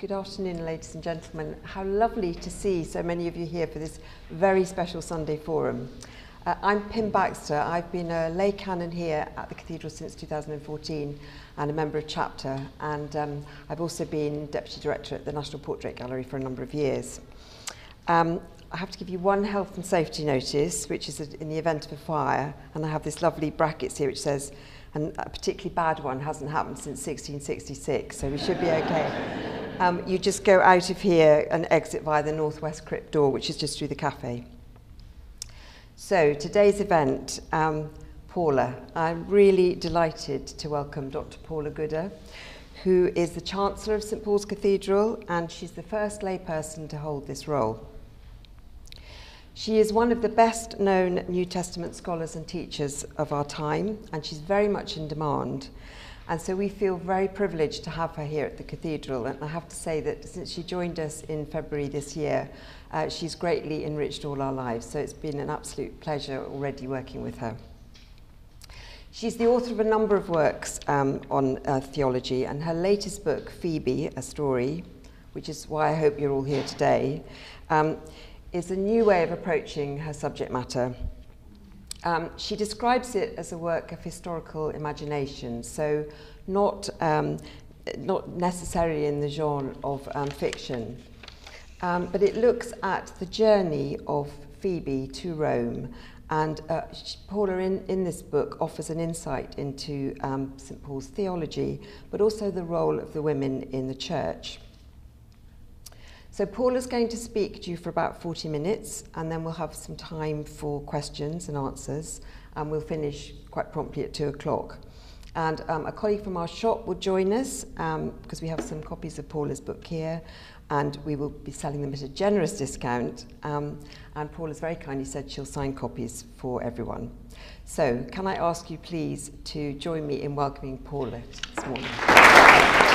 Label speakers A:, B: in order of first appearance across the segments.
A: Good afternoon, ladies and gentlemen. How lovely to see so many of you here for this very special Sunday forum. Uh, I'm Pim Baxter. I've been a lay canon here at the Cathedral since 2014 and a member of chapter. And um, I've also been Deputy Director at the National Portrait Gallery for a number of years. Um, I have to give you one health and safety notice, which is in the event of a fire. And I have this lovely brackets here which says, and a particularly bad one hasn't happened since 1666, so we should be okay. Um, you just go out of here and exit via the northwest crypt door, which is just through the cafe. So, today's event, um, Paula. I'm really delighted to welcome Dr. Paula Gooder, who is the Chancellor of St Paul's Cathedral, and she's the first layperson to hold this role. She is one of the best known New Testament scholars and teachers of our time, and she's very much in demand. And so we feel very privileged to have her here at the Cathedral. And I have to say that since she joined us in February this year, uh, she's greatly enriched all our lives. So it's been an absolute pleasure already working with her. She's the author of a number of works um, on uh, theology, and her latest book, Phoebe, A Story, which is why I hope you're all here today, um, is a new way of approaching her subject matter. Um, she describes it as a work of historical imagination, so not, um, not necessarily in the genre of um, fiction, um, but it looks at the journey of Phoebe to Rome. And uh, Paula, in, in this book, offers an insight into um, St. Paul's theology, but also the role of the women in the church. So Paula's going to speak to you for about 40 minutes, and then we'll have some time for questions and answers, and we'll finish quite promptly at 2 o'clock. And um, a colleague from our shop will join us um, because we have some copies of Paula's book here, and we will be selling them at a generous discount. Um, and Paula's very kindly said she'll sign copies for everyone. So, can I ask you please to join me in welcoming Paula this morning?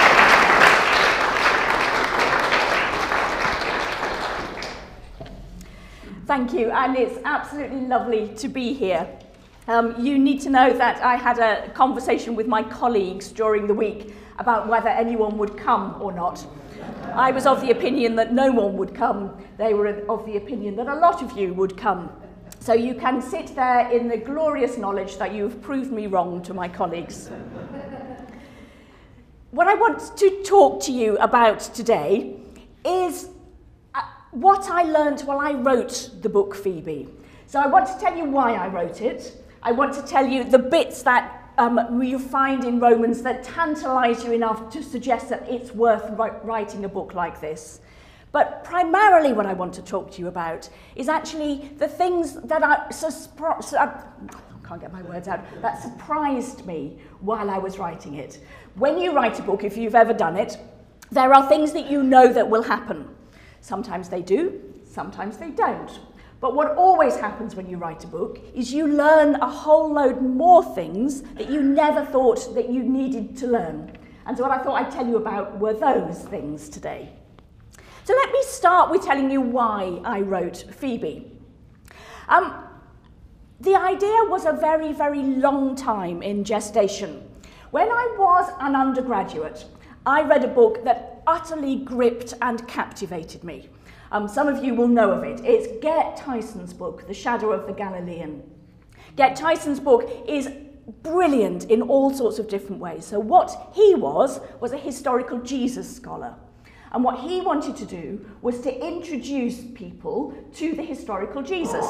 B: Thank you, and it's absolutely lovely to be here. Um, you need to know that I had a conversation with my colleagues during the week about whether anyone would come or not. I was of the opinion that no one would come. They were of the opinion that a lot of you would come. So you can sit there in the glorious knowledge that you've proved me wrong to my colleagues. what I want to talk to you about today is what I learnt while I wrote the book Phoebe. So I want to tell you why I wrote it. I want to tell you the bits that um, you find in Romans that tantalize you enough to suggest that it's worth writing a book like this. But primarily what I want to talk to you about is actually the things that I can't get my words out, that surprised me while I was writing it. When you write a book, if you've ever done it, there are things that you know that will happen. Sometimes they do, sometimes they don't. But what always happens when you write a book is you learn a whole load more things that you never thought that you needed to learn. And so what I thought I'd tell you about were those things today. So let me start with telling you why I wrote Phoebe. Um, the idea was a very, very long time in gestation. When I was an undergraduate, I read a book that utterly gripped and captivated me. Um, some of you will know of it. It's Gerd Theissen's book, The Shadow of the Galilean. Gerd Theissen's book is brilliant in all sorts of different ways. So what he was, was a historical Jesus scholar. And what he wanted to do was to introduce people to the historical Jesus.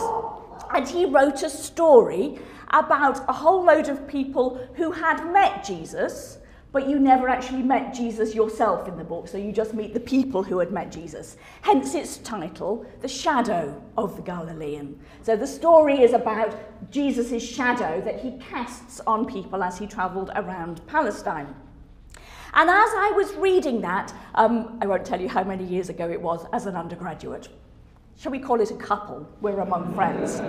B: And he wrote a story about a whole load of people who had met Jesus, but you never actually met Jesus yourself in the book, so you just meet the people who had met Jesus. Hence its title, The Shadow of the Galilean. So the story is about Jesus' shadow that he casts on people as he travelled around Palestine. And as I was reading that, um, I won't tell you how many years ago it was as an undergraduate. Shall we call it a couple? We're among friends.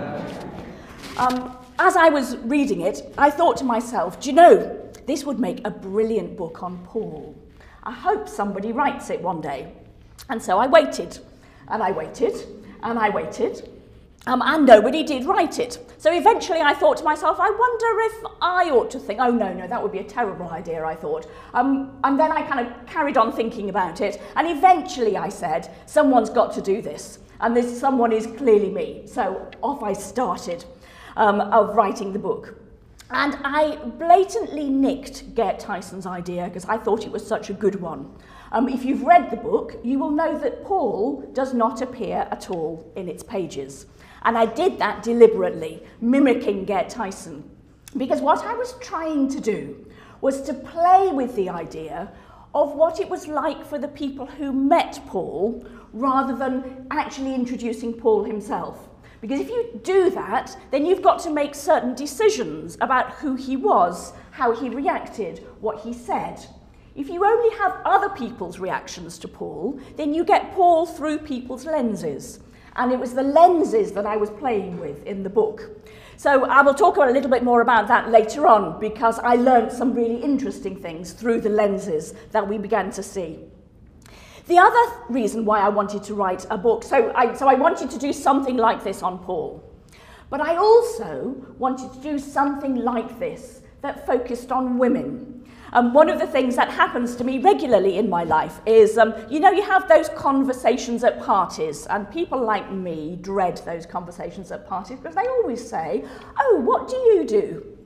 B: Um, as I was reading it, I thought to myself, do you know, this would make a brilliant book on Paul. I hope somebody writes it one day. And so I waited, and I waited, and I waited. Um, and nobody did write it. So eventually I thought to myself, I wonder if I ought to think, oh no, no, that would be a terrible idea, I thought. Um, and then I kind of carried on thinking about it. And eventually I said, someone's got to do this. And this someone is clearly me. So off I started um, of writing the book. And I blatantly nicked Gerd Theissen's idea because I thought it was such a good one. Um, if you've read the book, you will know that Paul does not appear at all in its pages. And I did that deliberately, mimicking Gerd Theissen. Because what I was trying to do was to play with the idea of what it was like for the people who met Paul rather than actually introducing Paul himself. Because if you do that, then you've got to make certain decisions about who he was, how he reacted, what he said. If you only have other people's reactions to Paul, then you get Paul through people's lenses. And it was the lenses that I was playing with in the book. So I will talk a little bit more about that later on because I learned some really interesting things through the lenses that we began to see. The other reason why I wanted to write a book, so I, so I wanted to do something like this on Paul, but I also wanted to do something like this that focused on women. Um, one of the things that happens to me regularly in my life is, um, you know, you have those conversations at parties, and people like me dread those conversations at parties because they always say, Oh, what do you do?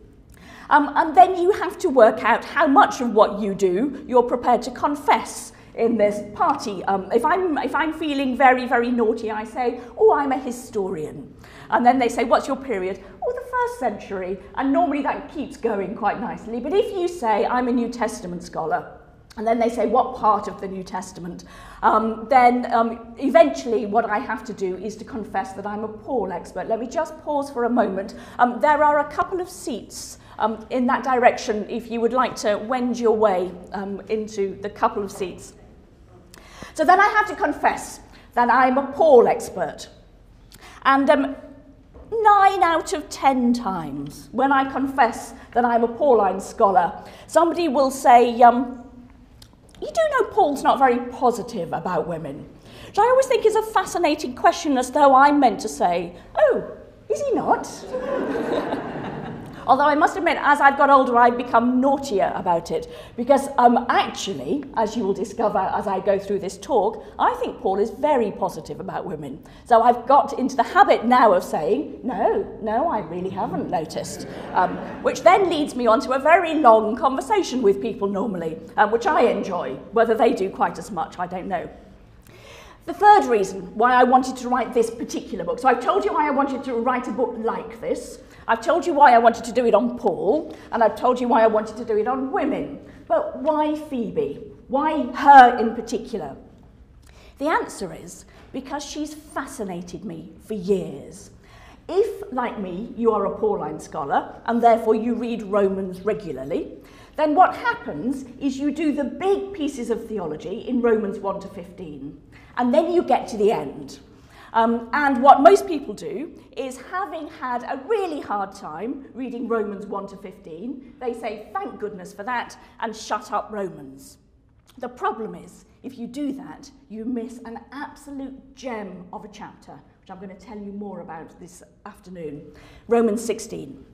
B: Um, and then you have to work out how much of what you do you're prepared to confess in this party. Um, if, I'm, if I'm feeling very, very naughty, I say, Oh, I'm a historian. And then they say, What's your period? Oh, the first century. And normally that keeps going quite nicely. But if you say, I'm a New Testament scholar, and then they say, What part of the New Testament? Um, then um, eventually, what I have to do is to confess that I'm a Paul expert. Let me just pause for a moment. Um, there are a couple of seats um, in that direction if you would like to wend your way um, into the couple of seats. So then I have to confess that I'm a Paul expert. And um, nine out of ten times when I confess that I'm a Pauline scholar, somebody will say, um, You do know Paul's not very positive about women. Which I always think is a fascinating question, as though I'm meant to say, Oh, is he not? Although I must admit, as I've got older, I've become naughtier about it. Because um, actually, as you will discover as I go through this talk, I think Paul is very positive about women. So I've got into the habit now of saying, no, no, I really haven't noticed. Um, which then leads me on to a very long conversation with people normally, um, which I enjoy. Whether they do quite as much, I don't know. The third reason why I wanted to write this particular book. So I've told you why I wanted to write a book like this. I've told you why I wanted to do it on Paul, and I've told you why I wanted to do it on women. But why Phoebe? Why her in particular? The answer is because she's fascinated me for years. If, like me, you are a Pauline scholar and therefore you read Romans regularly, then what happens is you do the big pieces of theology in Romans 1 to 15, and then you get to the end. Um, and what most people do is having had a really hard time reading Romans 1 to 15, they say, thank goodness for that, and shut up Romans. The problem is, if you do that, you miss an absolute gem of a chapter, which I'm going to tell you more about this afternoon. Romans 16.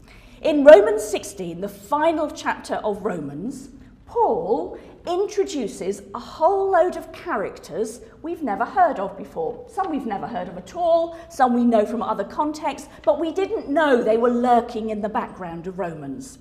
B: In Romans 16, the final chapter of Romans, Paul introduces a whole load of characters we've never heard of before. Some we've never heard of at all, some we know from other contexts, but we didn't know they were lurking in the background of Romans.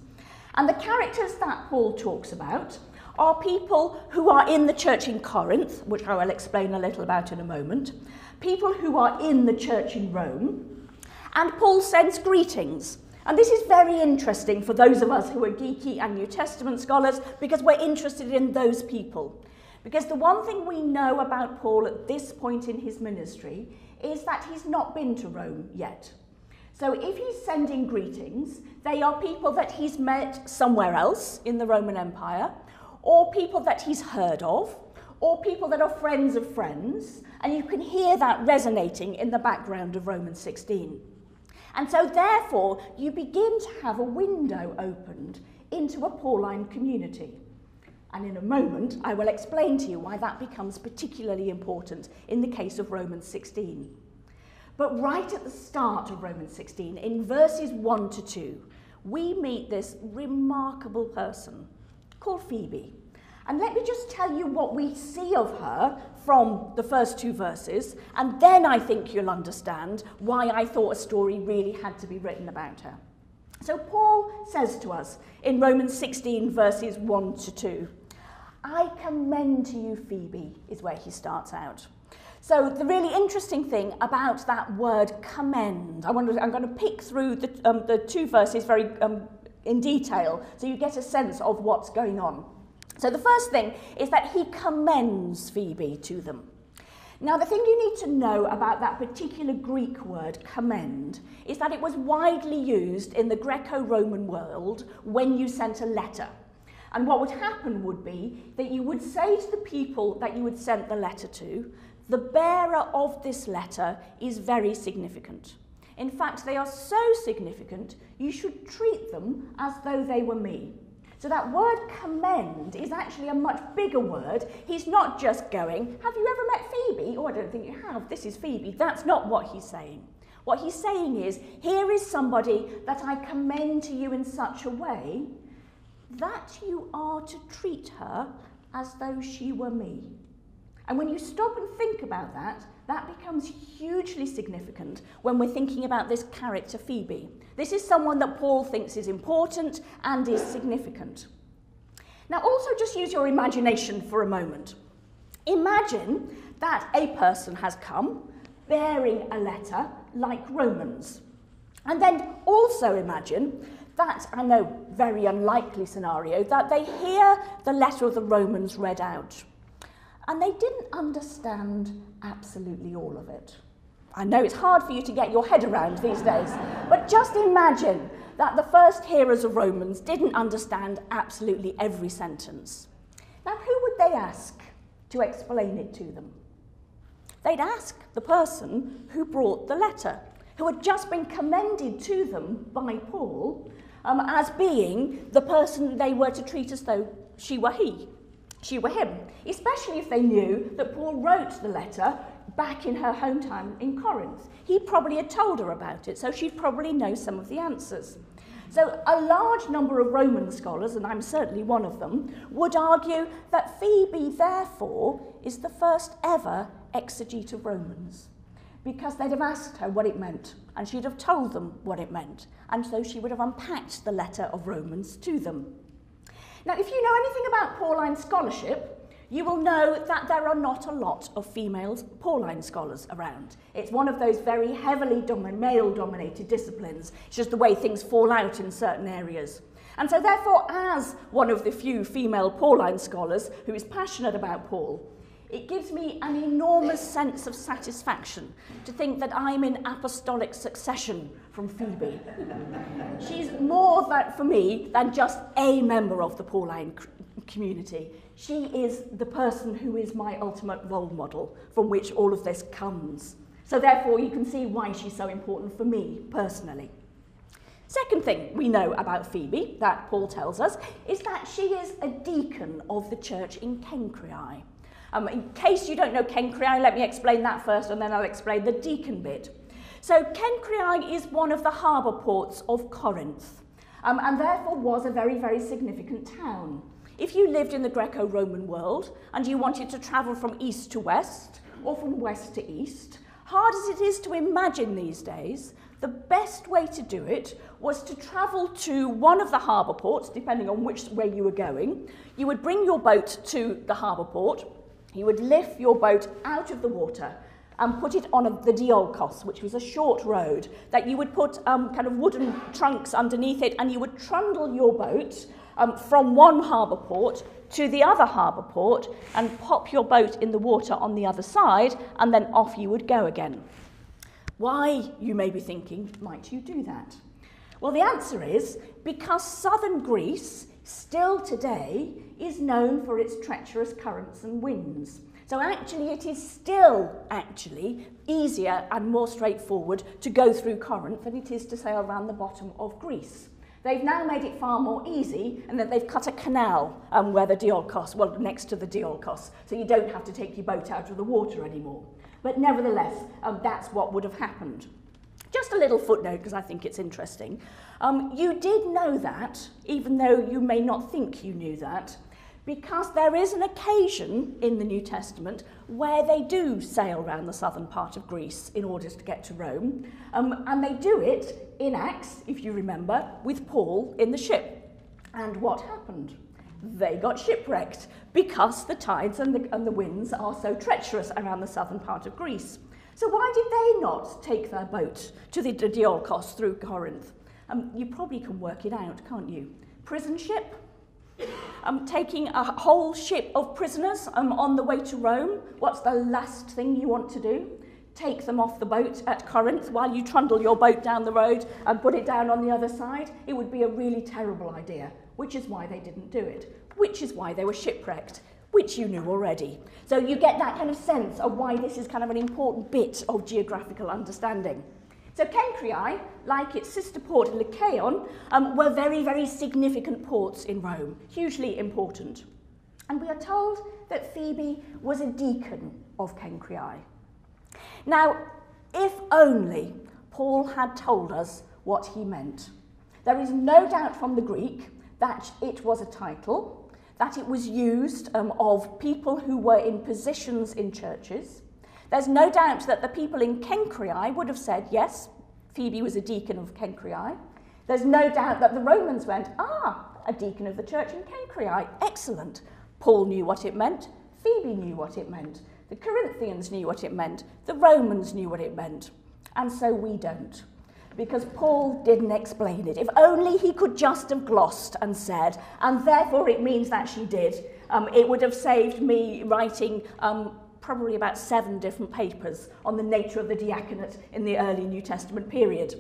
B: And the characters that Paul talks about are people who are in the church in Corinth, which I will explain a little about in a moment, people who are in the church in Rome, and Paul sends greetings and this is very interesting for those of us who are geeky and New Testament scholars because we're interested in those people. Because the one thing we know about Paul at this point in his ministry is that he's not been to Rome yet. So if he's sending greetings, they are people that he's met somewhere else in the Roman Empire, or people that he's heard of, or people that are friends of friends, and you can hear that resonating in the background of Romans 16. And so, therefore, you begin to have a window opened into a Pauline community. And in a moment, I will explain to you why that becomes particularly important in the case of Romans 16. But right at the start of Romans 16, in verses 1 to 2, we meet this remarkable person called Phoebe. And let me just tell you what we see of her from the first two verses, and then I think you'll understand why I thought a story really had to be written about her. So Paul says to us in Romans 16, verses 1 to 2, I commend to you, Phoebe, is where he starts out. So the really interesting thing about that word commend, I'm going to pick through the, um, the two verses very um, in detail so you get a sense of what's going on. So the first thing is that he commends Phoebe to them. Now, the thing you need to know about that particular Greek word, commend, is that it was widely used in the Greco Roman world when you sent a letter. And what would happen would be that you would say to the people that you had sent the letter to, the bearer of this letter is very significant. In fact, they are so significant, you should treat them as though they were me. So that word commend is actually a much bigger word. He's not just going, Have you ever met Phoebe? Oh, I don't think you have. This is Phoebe. That's not what he's saying. What he's saying is, Here is somebody that I commend to you in such a way that you are to treat her as though she were me. And when you stop and think about that, that becomes hugely significant when we're thinking about this character, Phoebe. This is someone that Paul thinks is important and is significant. Now, also just use your imagination for a moment. Imagine that a person has come bearing a letter like Romans. And then also imagine that, I know, very unlikely scenario, that they hear the letter of the Romans read out and they didn't understand absolutely all of it. I know it's hard for you to get your head around these days, but just imagine that the first hearers of Romans didn't understand absolutely every sentence. Now, who would they ask to explain it to them? They'd ask the person who brought the letter, who had just been commended to them by Paul um, as being the person they were to treat as though she were he she were him, especially if they knew that Paul wrote the letter back in her hometown in Corinth. He probably had told her about it, so she'd probably know some of the answers. So, a large number of Roman scholars, and I'm certainly one of them, would argue that Phoebe, therefore, is the first ever exegete of Romans. Because they'd have asked her what it meant, and she'd have told them what it meant, and so she would have unpacked the letter of Romans to them. Now, if you know anything about Pauline scholarship, you will know that there are not a lot of female Pauline scholars around. It's one of those very heavily domi male-dominated disciplines. It's just the way things fall out in certain areas. And so therefore, as one of the few female Pauline scholars who is passionate about Paul, it gives me an enormous sense of satisfaction to think that I'm in apostolic succession from Phoebe. She's more that for me than just a member of the Pauline community. She is the person who is my ultimate role model from which all of this comes. So therefore you can see why she's so important for me personally. Second thing we know about Phoebe that Paul tells us is that she is a deacon of the church in Cenchreae. Um, in case you don't know Cenchreae, let me explain that first and then I'll explain the deacon bit. So Cenchreae is one of the harbour ports of Corinth um, and therefore was a very, very significant town. If you lived in the Greco-Roman world and you wanted to travel from east to west or from west to east, hard as it is to imagine these days, the best way to do it was to travel to one of the harbour ports, depending on which way you were going. You would bring your boat to the harbour port, you would lift your boat out of the water and put it on a, the Diolkos, which was a short road, that you would put um, kind of wooden trunks underneath it and you would trundle your boat um, from one harbour port to the other harbour port and pop your boat in the water on the other side and then off you would go again. Why, you may be thinking, might you do that? Well, the answer is because southern Greece still today is known for its treacherous currents and winds. So actually it is still actually easier and more straightforward to go through Corinth than it is to sail around the bottom of Greece. They've now made it far more easy and that they've cut a canal um, where the Diolkos, well, next to the Diolkos, so you don't have to take your boat out of the water anymore. But nevertheless, um, that's what would have happened. Just a little footnote because I think it's interesting. Um, you did know that, even though you may not think you knew that, because there is an occasion in the New Testament where they do sail around the southern part of Greece in order to get to Rome. Um, and they do it in Acts, if you remember, with Paul in the ship. And what happened? They got shipwrecked because the tides and the, and the winds are so treacherous around the southern part of Greece. So why did they not take their boat to the Diolkos through Corinth? Um, you probably can work it out, can't you? Prison ship? Um, taking a whole ship of prisoners um, on the way to Rome. What's the last thing you want to do? Take them off the boat at Corinth while you trundle your boat down the road and put it down on the other side? It would be a really terrible idea, which is why they didn't do it, which is why they were shipwrecked, which you knew already. So you get that kind of sense of why this is kind of an important bit of geographical understanding. So Cenchreae, like its sister port Lechaion, um, were very, very significant ports in Rome, hugely important. And we are told that Phoebe was a deacon of Cenchreae. Now, if only Paul had told us what he meant. There is no doubt from the Greek that it was a title, that it was used um, of people who were in positions in churches, There's no doubt that the people in Cenchreae would have said, yes, Phoebe was a deacon of Cenchreae. There's no doubt that the Romans went, ah, a deacon of the church in Cenchreae, excellent. Paul knew what it meant. Phoebe knew what it meant. The Corinthians knew what it meant. The Romans knew what it meant. And so we don't. Because Paul didn't explain it. If only he could just have glossed and said, and therefore it means that she did, um, it would have saved me writing um, probably about seven different papers on the nature of the diaconate in the early New Testament period.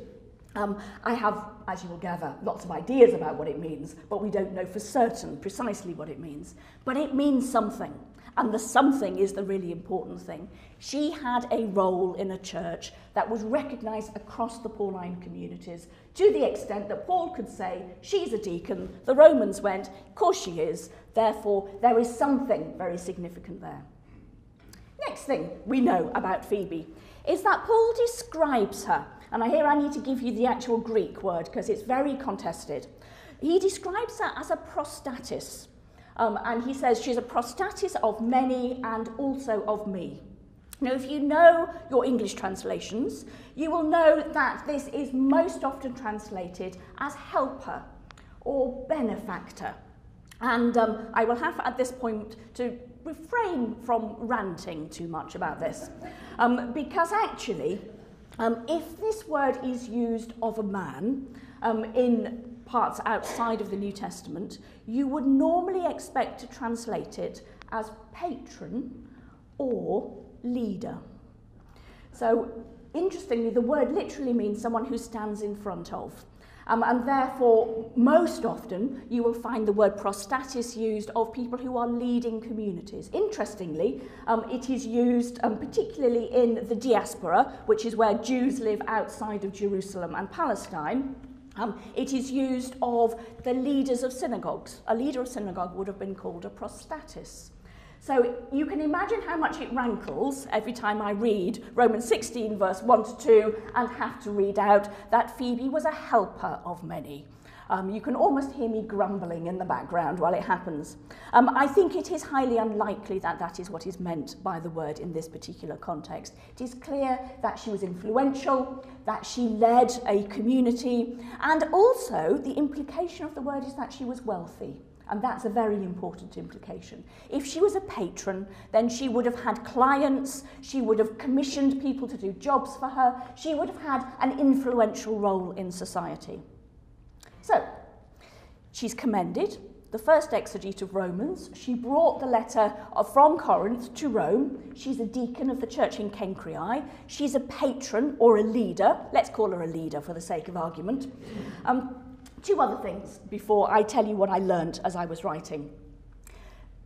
B: Um, I have, as you will gather, lots of ideas about what it means, but we don't know for certain precisely what it means. But it means something, and the something is the really important thing. She had a role in a church that was recognized across the Pauline communities to the extent that Paul could say, she's a deacon. The Romans went, of course she is. Therefore, there is something very significant there. Next thing we know about Phoebe is that Paul describes her, and I hear I need to give you the actual Greek word because it's very contested. He describes her as a prostatis, um, and he says she's a prostatis of many and also of me. Now, if you know your English translations, you will know that this is most often translated as helper or benefactor. And um, I will have at this point to refrain from ranting too much about this. Um, because actually, um, if this word is used of a man um, in parts outside of the New Testament, you would normally expect to translate it as patron or leader. So, interestingly, the word literally means someone who stands in front of. Um, and therefore, most often, you will find the word prostatis used of people who are leading communities. Interestingly, um, it is used um, particularly in the diaspora, which is where Jews live outside of Jerusalem and Palestine. Um, it is used of the leaders of synagogues. A leader of synagogue would have been called a prostatis. So you can imagine how much it rankles every time I read Romans 16, verse 1 to 2, and have to read out that Phoebe was a helper of many. Um, you can almost hear me grumbling in the background while it happens. Um, I think it is highly unlikely that that is what is meant by the word in this particular context. It is clear that she was influential, that she led a community, and also the implication of the word is that she was wealthy. And that's a very important implication. If she was a patron, then she would have had clients, she would have commissioned people to do jobs for her, she would have had an influential role in society. So, she's commended, the first exegete of Romans. She brought the letter from Corinth to Rome. She's a deacon of the church in Cenchreae. She's a patron or a leader. Let's call her a leader for the sake of argument. Um, two other things before I tell you what I learned as I was writing.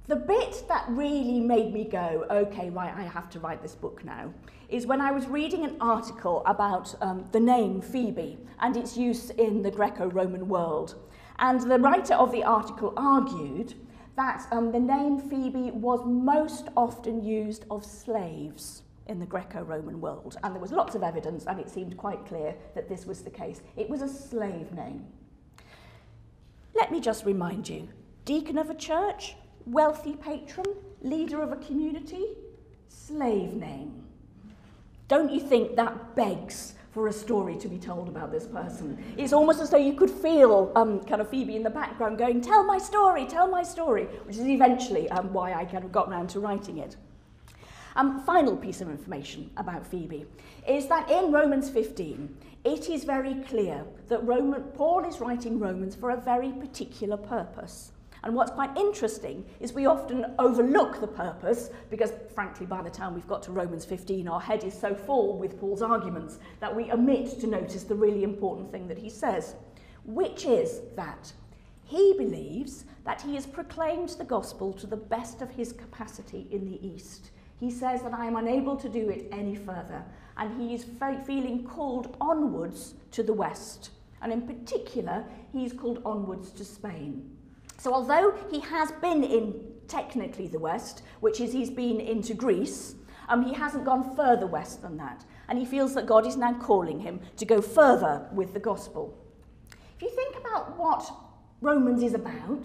B: The bit that really made me go, okay, right, I have to write this book now, is when I was reading an article about um, the name Phoebe and its use in the Greco-Roman world. And the writer of the article argued that um, the name Phoebe was most often used of slaves in the Greco-Roman world. And there was lots of evidence and it seemed quite clear that this was the case. It was a slave name. Let me just remind you, deacon of a church, wealthy patron, leader of a community, slave name. Don't you think that begs for a story to be told about this person? It's almost as though you could feel um, kind of Phoebe in the background going, tell my story, tell my story, which is eventually um, why I kind of got round to writing it. Um, final piece of information about Phoebe is that in Romans 15, it is very clear that Roman, Paul is writing Romans for a very particular purpose. And what's quite interesting is we often overlook the purpose because, frankly, by the time we've got to Romans 15, our head is so full with Paul's arguments that we omit to notice the really important thing that he says, which is that he believes that he has proclaimed the gospel to the best of his capacity in the East. He says that I am unable to do it any further, and he is feeling called onwards to the West. And in particular, he's called onwards to Spain. So although he has been in technically the west, which is he's been into Greece, um, he hasn't gone further west than that. And he feels that God is now calling him to go further with the gospel. If you think about what Romans is about,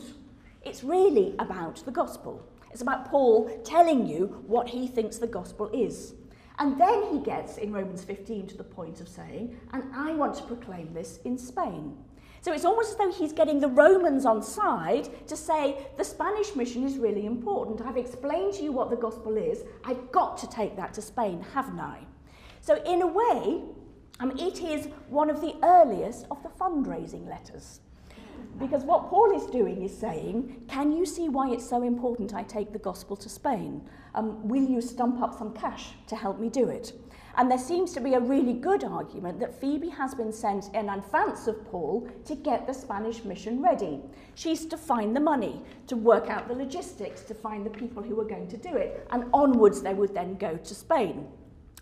B: it's really about the gospel. It's about Paul telling you what he thinks the gospel is. And then he gets in Romans 15 to the point of saying, and I want to proclaim this in Spain. So it's almost as though he's getting the Romans on side to say the Spanish mission is really important. I've explained to you what the gospel is. I've got to take that to Spain, haven't I? So in a way, um, it is one of the earliest of the fundraising letters. Because what Paul is doing is saying, can you see why it's so important I take the gospel to Spain? Um, will you stump up some cash to help me do it? And there seems to be a really good argument that Phoebe has been sent in advance of Paul to get the Spanish mission ready. She's to find the money, to work out the logistics, to find the people who are going to do it. And onwards they would then go to Spain.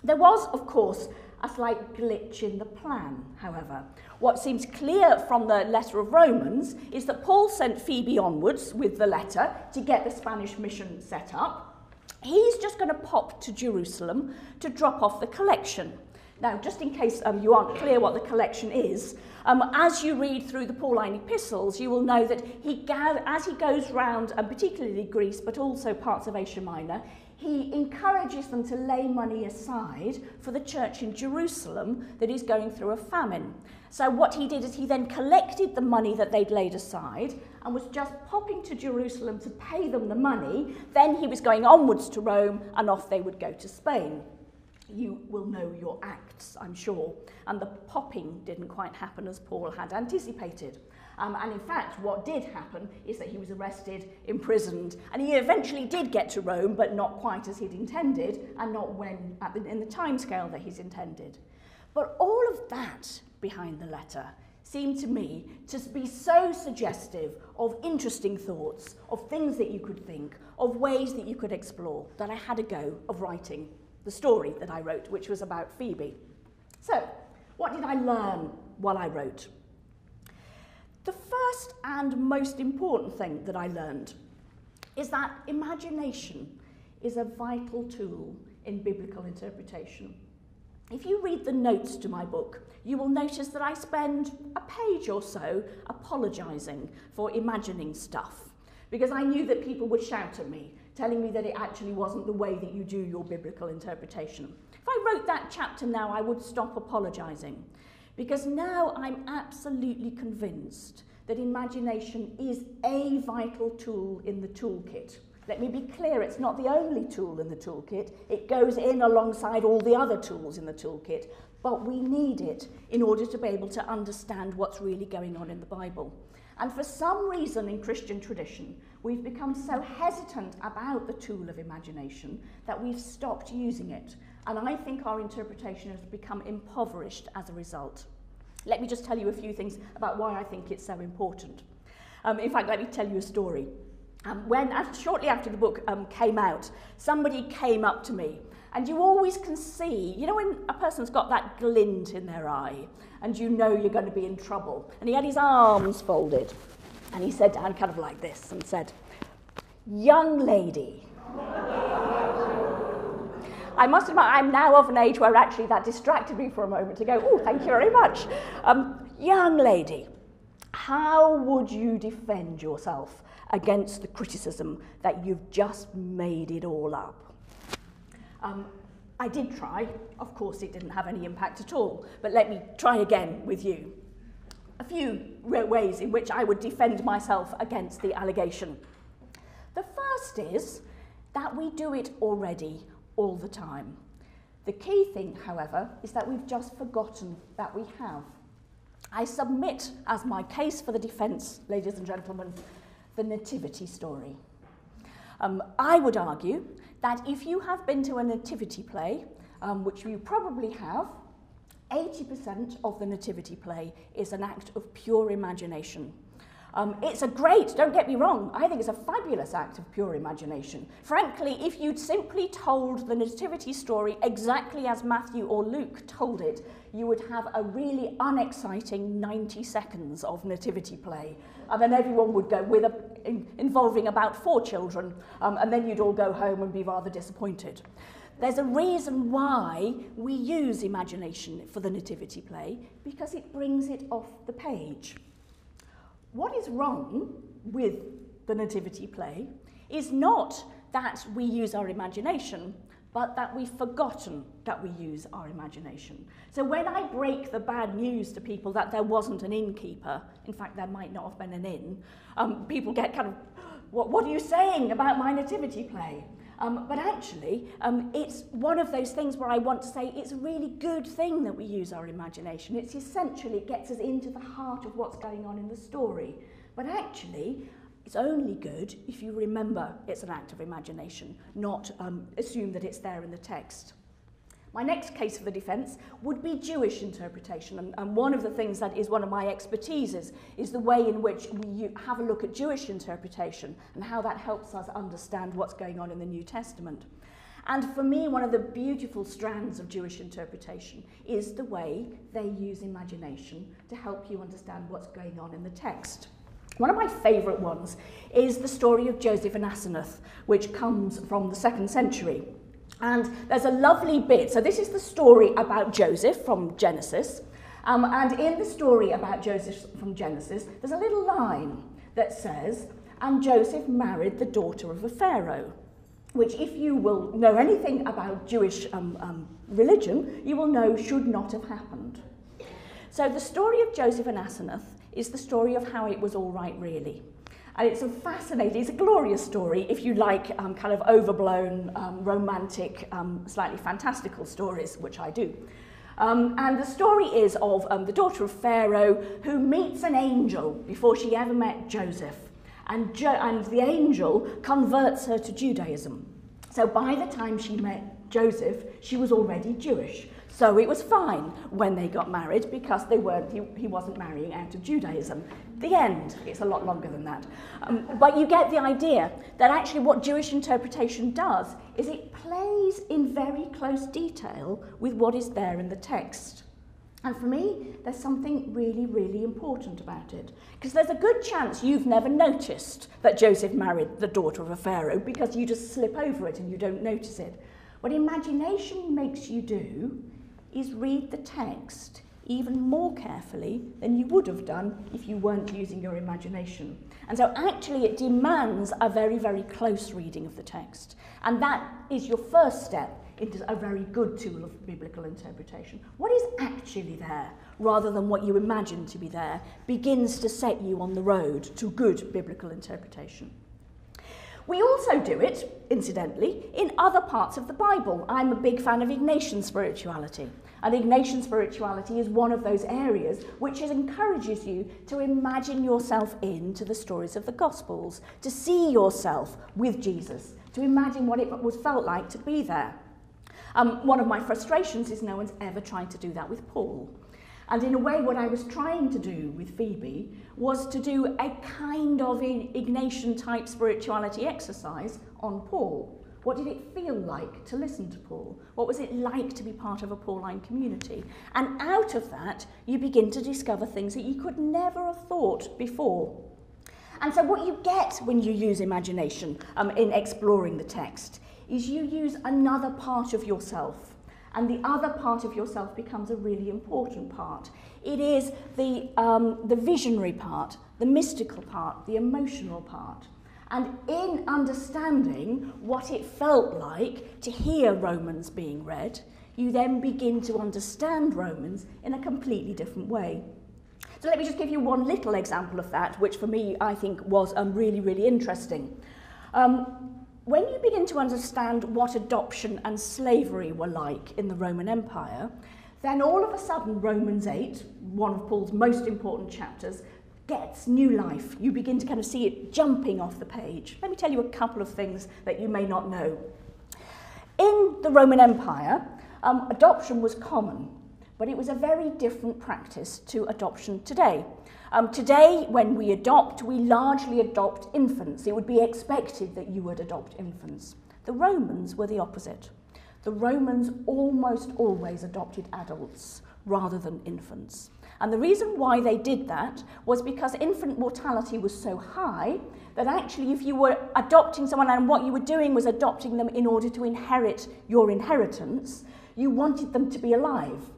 B: There was, of course, a slight glitch in the plan, however. What seems clear from the letter of Romans is that Paul sent Phoebe onwards with the letter to get the Spanish mission set up. He's just going to pop to Jerusalem to drop off the collection. Now, just in case um, you aren't clear what the collection is, um, as you read through the Pauline epistles, you will know that he as he goes round, and particularly Greece, but also parts of Asia Minor, he encourages them to lay money aside for the church in Jerusalem that is going through a famine. So what he did is he then collected the money that they'd laid aside and was just popping to Jerusalem to pay them the money. Then he was going onwards to Rome and off they would go to Spain. You will know your acts, I'm sure. And the popping didn't quite happen as Paul had anticipated. Um, and in fact, what did happen is that he was arrested, imprisoned, and he eventually did get to Rome, but not quite as he'd intended, and not when the, in the timescale that he's intended. But all of that behind the letter seemed to me to be so suggestive of interesting thoughts, of things that you could think, of ways that you could explore, that I had a go of writing the story that I wrote, which was about Phoebe. So, what did I learn while I wrote? The first and most important thing that I learned is that imagination is a vital tool in biblical interpretation. If you read the notes to my book, you will notice that I spend a page or so apologising for imagining stuff because I knew that people would shout at me, telling me that it actually wasn't the way that you do your biblical interpretation. If I wrote that chapter now, I would stop apologising because now I'm absolutely convinced that imagination is a vital tool in the toolkit. Let me be clear, it's not the only tool in the toolkit. It goes in alongside all the other tools in the toolkit, but we need it in order to be able to understand what's really going on in the Bible. And for some reason in Christian tradition, we've become so hesitant about the tool of imagination that we've stopped using it. and I think our interpretation has become impoverished as a result. Let me just tell you a few things about why I think it's so important. Um, in fact, let me tell you a story. Um, when, uh, shortly after the book um, came out, somebody came up to me And you always can see, you know when a person's got that glint in their eye and you know you're going to be in trouble. And he had his arms folded and he said down kind of like this and said, young lady, I must admit, I'm now of an age where actually that distracted me for a moment to go, oh, thank you very much. Um, young lady, how would you defend yourself against the criticism that you've just made it all up? Um, I did try. Of course, it didn't have any impact at all. But let me try again with you. A few ways in which I would defend myself against the allegation. The first is that we do it already all the time. The key thing, however, is that we've just forgotten that we have. I submit as my case for the defence, ladies and gentlemen, the nativity story. Um, I would argue that if you have been to a nativity play, um, which you probably have, 80% of the nativity play is an act of pure imagination. Um, it's a great, don't get me wrong, I think it's a fabulous act of pure imagination. Frankly, if you'd simply told the nativity story exactly as Matthew or Luke told it, you would have a really unexciting 90 seconds of nativity play. And then everyone would go with a, in, involving about four children, um, and then you'd all go home and be rather disappointed. There's a reason why we use imagination for the nativity play, because it brings it off the page. What is wrong with the nativity play is not that we use our imagination, but that we've forgotten that we use our imagination. So when I break the bad news to people that there wasn't an innkeeper, in fact, there might not have been an inn, um, people get kind of, what, what are you saying about my nativity play? Um, but actually, um, it's one of those things where I want to say it's a really good thing that we use our imagination. It's essentially, it gets us into the heart of what's going on in the story. But actually, it's only good if you remember it's an act of imagination, not um, assume that it's there in the text. My next case for the defence would be Jewish interpretation. And, and one of the things that is one of my expertises is the way in which we have a look at Jewish interpretation and how that helps us understand what's going on in the New Testament. And for me, one of the beautiful strands of Jewish interpretation is the way they use imagination to help you understand what's going on in the text. One of my favourite ones is the story of Joseph and Asenath, which comes from the second century. And there's a lovely bit. So, this is the story about Joseph from Genesis. Um, and in the story about Joseph from Genesis, there's a little line that says, And Joseph married the daughter of a Pharaoh, which, if you will know anything about Jewish um, um, religion, you will know should not have happened. So, the story of Joseph and Asenath is the story of how it was all right, really. And it's a fascinating, it's a glorious story if you like um, kind of overblown, um, romantic, um, slightly fantastical stories, which I do. Um, and the story is of um, the daughter of Pharaoh who meets an angel before she ever met Joseph. And, jo and the angel converts her to Judaism. So by the time she met Joseph, she was already Jewish. So it was fine when they got married because they weren't, he, he wasn't marrying out of Judaism. The end. It's a lot longer than that. Um, but you get the idea that actually what Jewish interpretation does is it plays in very close detail with what is there in the text. And for me, there's something really, really important about it. Because there's a good chance you've never noticed that Joseph married the daughter of a pharaoh because you just slip over it and you don't notice it. What imagination makes you do is read the text even more carefully than you would have done if you weren't using your imagination. And so actually it demands a very, very close reading of the text. And that is your first step into a very good tool of biblical interpretation. What is actually there, rather than what you imagine to be there, begins to set you on the road to good biblical interpretation. We also do it, incidentally, in other parts of the Bible. I'm a big fan of Ignatian spirituality. And Ignatian spirituality is one of those areas which encourages you to imagine yourself into the stories of the Gospels, to see yourself with Jesus, to imagine what it was felt like to be there. Um, one of my frustrations is no one's ever tried to do that with Paul. And in a way, what I was trying to do with Phoebe was to do a kind of Ignatian type spirituality exercise on Paul. What did it feel like to listen to Paul? What was it like to be part of a Pauline community? And out of that, you begin to discover things that you could never have thought before. And so, what you get when you use imagination um, in exploring the text is you use another part of yourself. And the other part of yourself becomes a really important part. It is the, um, the visionary part, the mystical part, the emotional part. And in understanding what it felt like to hear Romans being read, you then begin to understand Romans in a completely different way. So let me just give you one little example of that, which for me I think was um, really, really interesting. Um, when you begin to understand what adoption and slavery were like in the Roman Empire, then all of a sudden Romans 8, one of Paul's most important chapters, gets new life. You begin to kind of see it jumping off the page. Let me tell you a couple of things that you may not know. In the Roman Empire, um, adoption was common, but it was a very different practice to adoption today. Um, today, when we adopt, we largely adopt infants. It would be expected that you would adopt infants. The Romans were the opposite. The Romans almost always adopted adults rather than infants. And the reason why they did that was because infant mortality was so high that actually if you were adopting someone and what you were doing was adopting them in order to inherit your inheritance, you wanted them to be alive.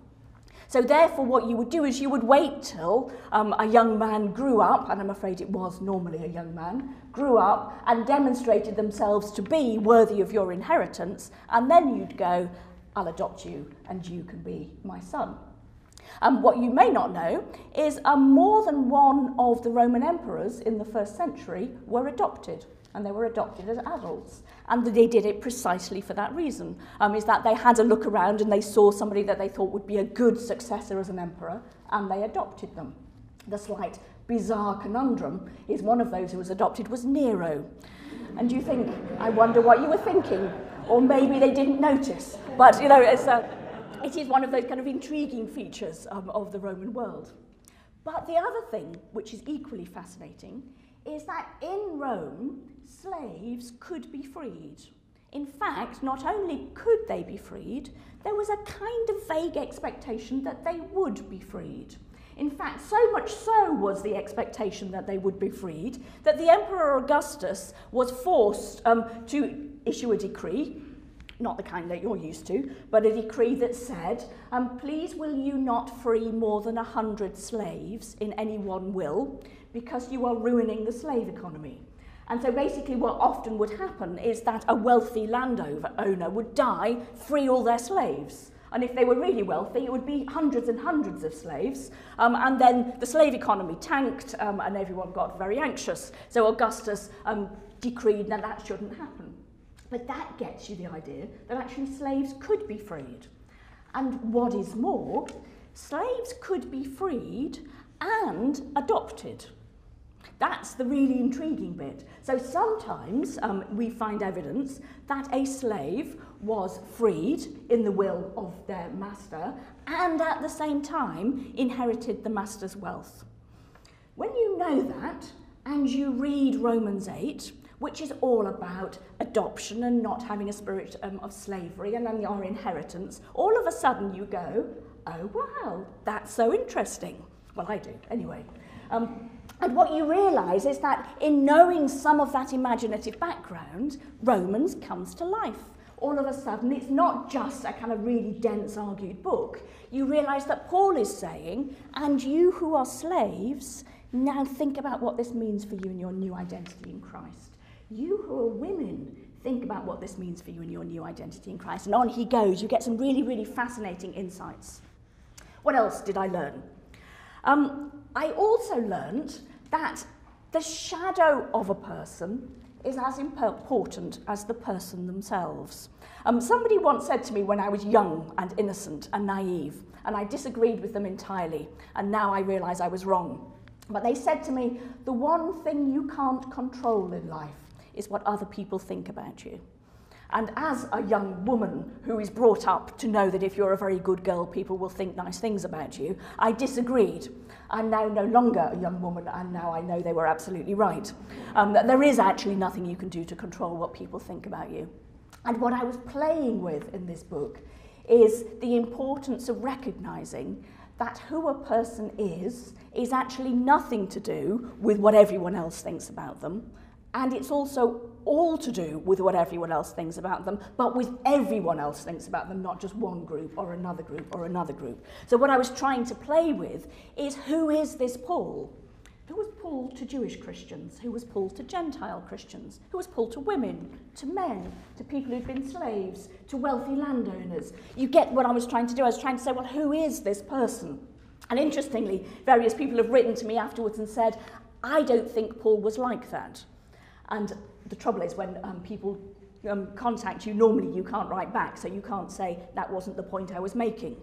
B: So therefore what you would do is you would wait till um, a young man grew up, and I'm afraid it was normally a young man, grew up and demonstrated themselves to be worthy of your inheritance, and then you'd go, I'll adopt you and you can be my son. Um, what you may not know is um, more than one of the Roman emperors in the first century were adopted. And they were adopted as adults. And they did it precisely for that reason, um, is that they had a look around and they saw somebody that they thought would be a good successor as an emperor, and they adopted them. The slight bizarre conundrum is one of those who was adopted was Nero. And you think, I wonder what you were thinking. Or maybe they didn't notice. But, you know, it's a... it is one of those kind of intriguing features um, of the Roman world. But the other thing, which is equally fascinating, is that in Rome, slaves could be freed. In fact, not only could they be freed, there was a kind of vague expectation that they would be freed. In fact, so much so was the expectation that they would be freed that the Emperor Augustus was forced um, to issue a decree not the kind that you're used to, but a decree that said, um, please will you not free more than a hundred slaves in any one will, because you are ruining the slave economy. And so basically what often would happen is that a wealthy landowner would die, free all their slaves. And if they were really wealthy, it would be hundreds and hundreds of slaves. Um, and then the slave economy tanked um, and everyone got very anxious. So Augustus um, decreed that that shouldn't happen. But that gets you the idea that actually slaves could be freed. And what is more, slaves could be freed and adopted. That's the really intriguing bit. So sometimes um, we find evidence that a slave was freed in the will of their master and at the same time inherited the master's wealth. When you know that and you read Romans 8, which is all about adoption and not having a spirit um, of slavery and then our inheritance, all of a sudden you go, oh wow, that's so interesting. Well, I do, anyway. Um, and what you realise is that in knowing some of that imaginative background, Romans comes to life. All of a sudden, it's not just a kind of really dense, argued book. You realise that Paul is saying, and you who are slaves, now think about what this means for you and your new identity in Christ. You who are women, think about what this means for you in your new identity in Christ. And on he goes. You get some really, really fascinating insights. What else did I learn? Um, I also learned that the shadow of a person is as important as the person themselves. Um, somebody once said to me when I was young and innocent and naive, and I disagreed with them entirely, and now I realise I was wrong. But they said to me, the one thing you can't control in life is what other people think about you. And as a young woman who is brought up to know that if you're a very good girl, people will think nice things about you, I disagreed. I'm now no longer a young woman, and now I know they were absolutely right. Um, that there is actually nothing you can do to control what people think about you. And what I was playing with in this book is the importance of recognizing that who a person is is actually nothing to do with what everyone else thinks about them, And it's also all to do with what everyone else thinks about them, but with everyone else thinks about them, not just one group or another group or another group. So what I was trying to play with is who is this Paul? Who was Paul to Jewish Christians? Who was Paul to Gentile Christians? Who was Paul to women, to men, to people who'd been slaves, to wealthy landowners? You get what I was trying to do. I was trying to say, well, who is this person? And interestingly, various people have written to me afterwards and said, I don't think Paul was like that. And the trouble is when um, people um, contact you, normally you can't write back, so you can't say, that wasn't the point I was making.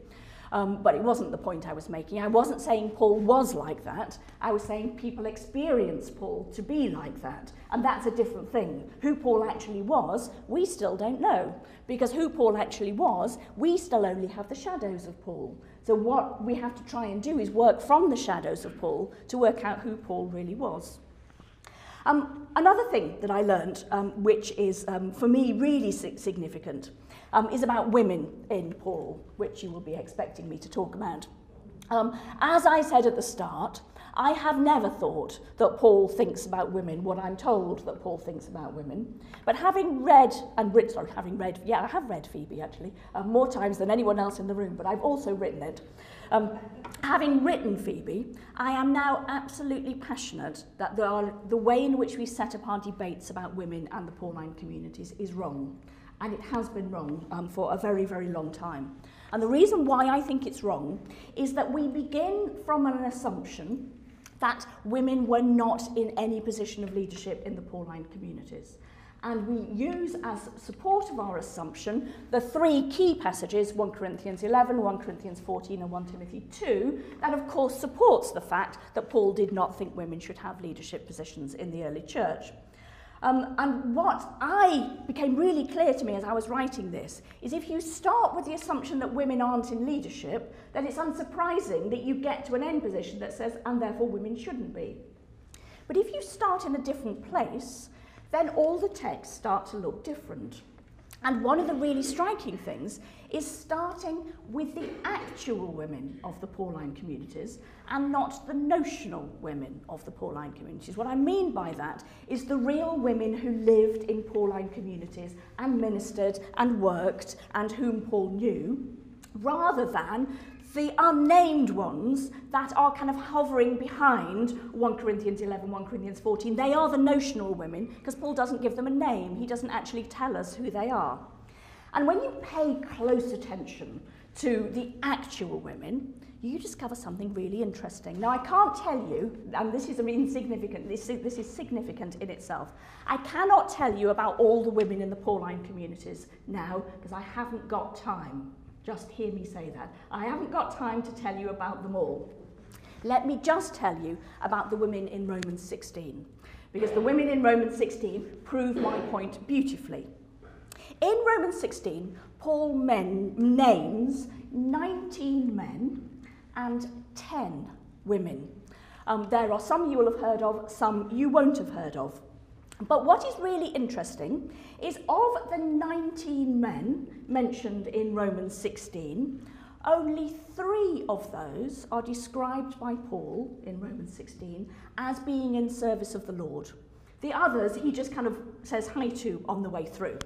B: Um, but it wasn't the point I was making. I wasn't saying Paul was like that. I was saying people experience Paul to be like that. And that's a different thing. Who Paul actually was, we still don't know. Because who Paul actually was, we still only have the shadows of Paul. So what we have to try and do is work from the shadows of Paul to work out who Paul really was. Um, another thing that I learned, um, which is um, for me really significant, um, is about women in Paul, which you will be expecting me to talk about. Um, as I said at the start, I have never thought that Paul thinks about women what I'm told that Paul thinks about women. But having read and written, sorry, having read, yeah, I have read Phoebe actually, uh, more times than anyone else in the room, but I've also written it. Um, having written Phoebe, I am now absolutely passionate that the, the way in which we set up our debates about women and the Pauline communities is wrong. And it has been wrong um, for a very, very long time. And the reason why I think it's wrong is that we begin from an assumption that women were not in any position of leadership in the Pauline communities. and we use as support of our assumption the three key passages 1 Corinthians 11, 1 Corinthians 14 and 1 Timothy 2 that of course supports the fact that Paul did not think women should have leadership positions in the early church. Um, and what I became really clear to me as I was writing this is if you start with the assumption that women aren't in leadership, then it's unsurprising that you get to an end position that says, and therefore women shouldn't be. But if you start in a different place, then all the texts start to look different. And one of the really striking things is starting with the actual women of the Pauline communities and not the notional women of the Pauline communities. What I mean by that is the real women who lived in Pauline communities and ministered and worked and whom Paul knew, rather than the unnamed ones that are kind of hovering behind 1 Corinthians 11, 1 Corinthians 14, they are the notional women because Paul doesn't give them a name. He doesn't actually tell us who they are. And when you pay close attention to the actual women, you discover something really interesting. Now, I can't tell you, and this is insignificant, this, this is significant in itself. I cannot tell you about all the women in the Pauline communities now because I haven't got time. Just hear me say that. I haven't got time to tell you about them all. Let me just tell you about the women in Romans 16, because the women in Romans 16 prove my point beautifully. In Romans 16, Paul men, names 19 men and 10 women. Um, there are some you will have heard of, some you won't have heard of. But what is really interesting is of the 19 men mentioned in Romans 16, only three of those are described by Paul in Romans 16 as being in service of the Lord. The others, he just kind of says hi to on the way through.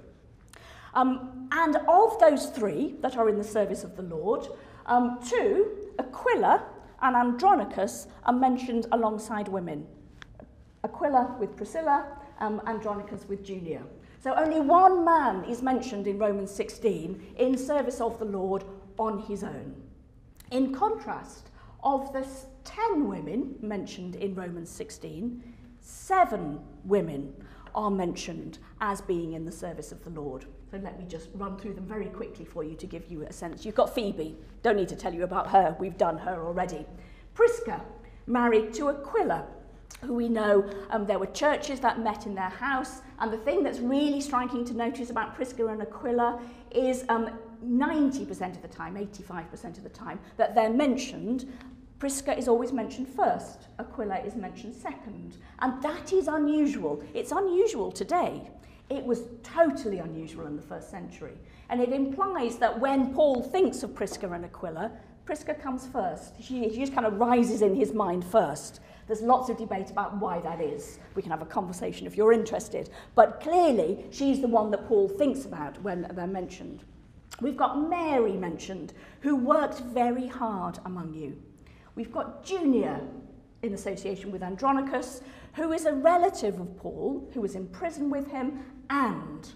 B: Um, and of those three that are in the service of the Lord, um, two, Aquila and Andronicus, are mentioned alongside women. Aquila with Priscilla um, Andronicus with Julia. So only one man is mentioned in Romans 16 in service of the Lord on his own. In contrast, of the 10 women mentioned in Romans 16, seven women are mentioned as being in the service of the Lord. So let me just run through them very quickly for you to give you a sense. You've got Phoebe, don't need to tell you about her, we've done her already. Prisca, married to Aquila, who we know um, there were churches that met in their house. And the thing that's really striking to notice about Prisca and Aquila is um, 90% of the time, 85% of the time, that they're mentioned. Prisca is always mentioned first, Aquila is mentioned second. And that is unusual. It's unusual today. It was totally unusual in the first century. And it implies that when Paul thinks of Prisca and Aquila, Prisca comes first. She, she just kind of rises in his mind first. There's lots of debate about why that is. We can have a conversation if you're interested. But clearly, she's the one that Paul thinks about when they're mentioned. We've got Mary mentioned, who worked very hard among you. We've got Junior in association with Andronicus, who is a relative of Paul, who was in prison with him, and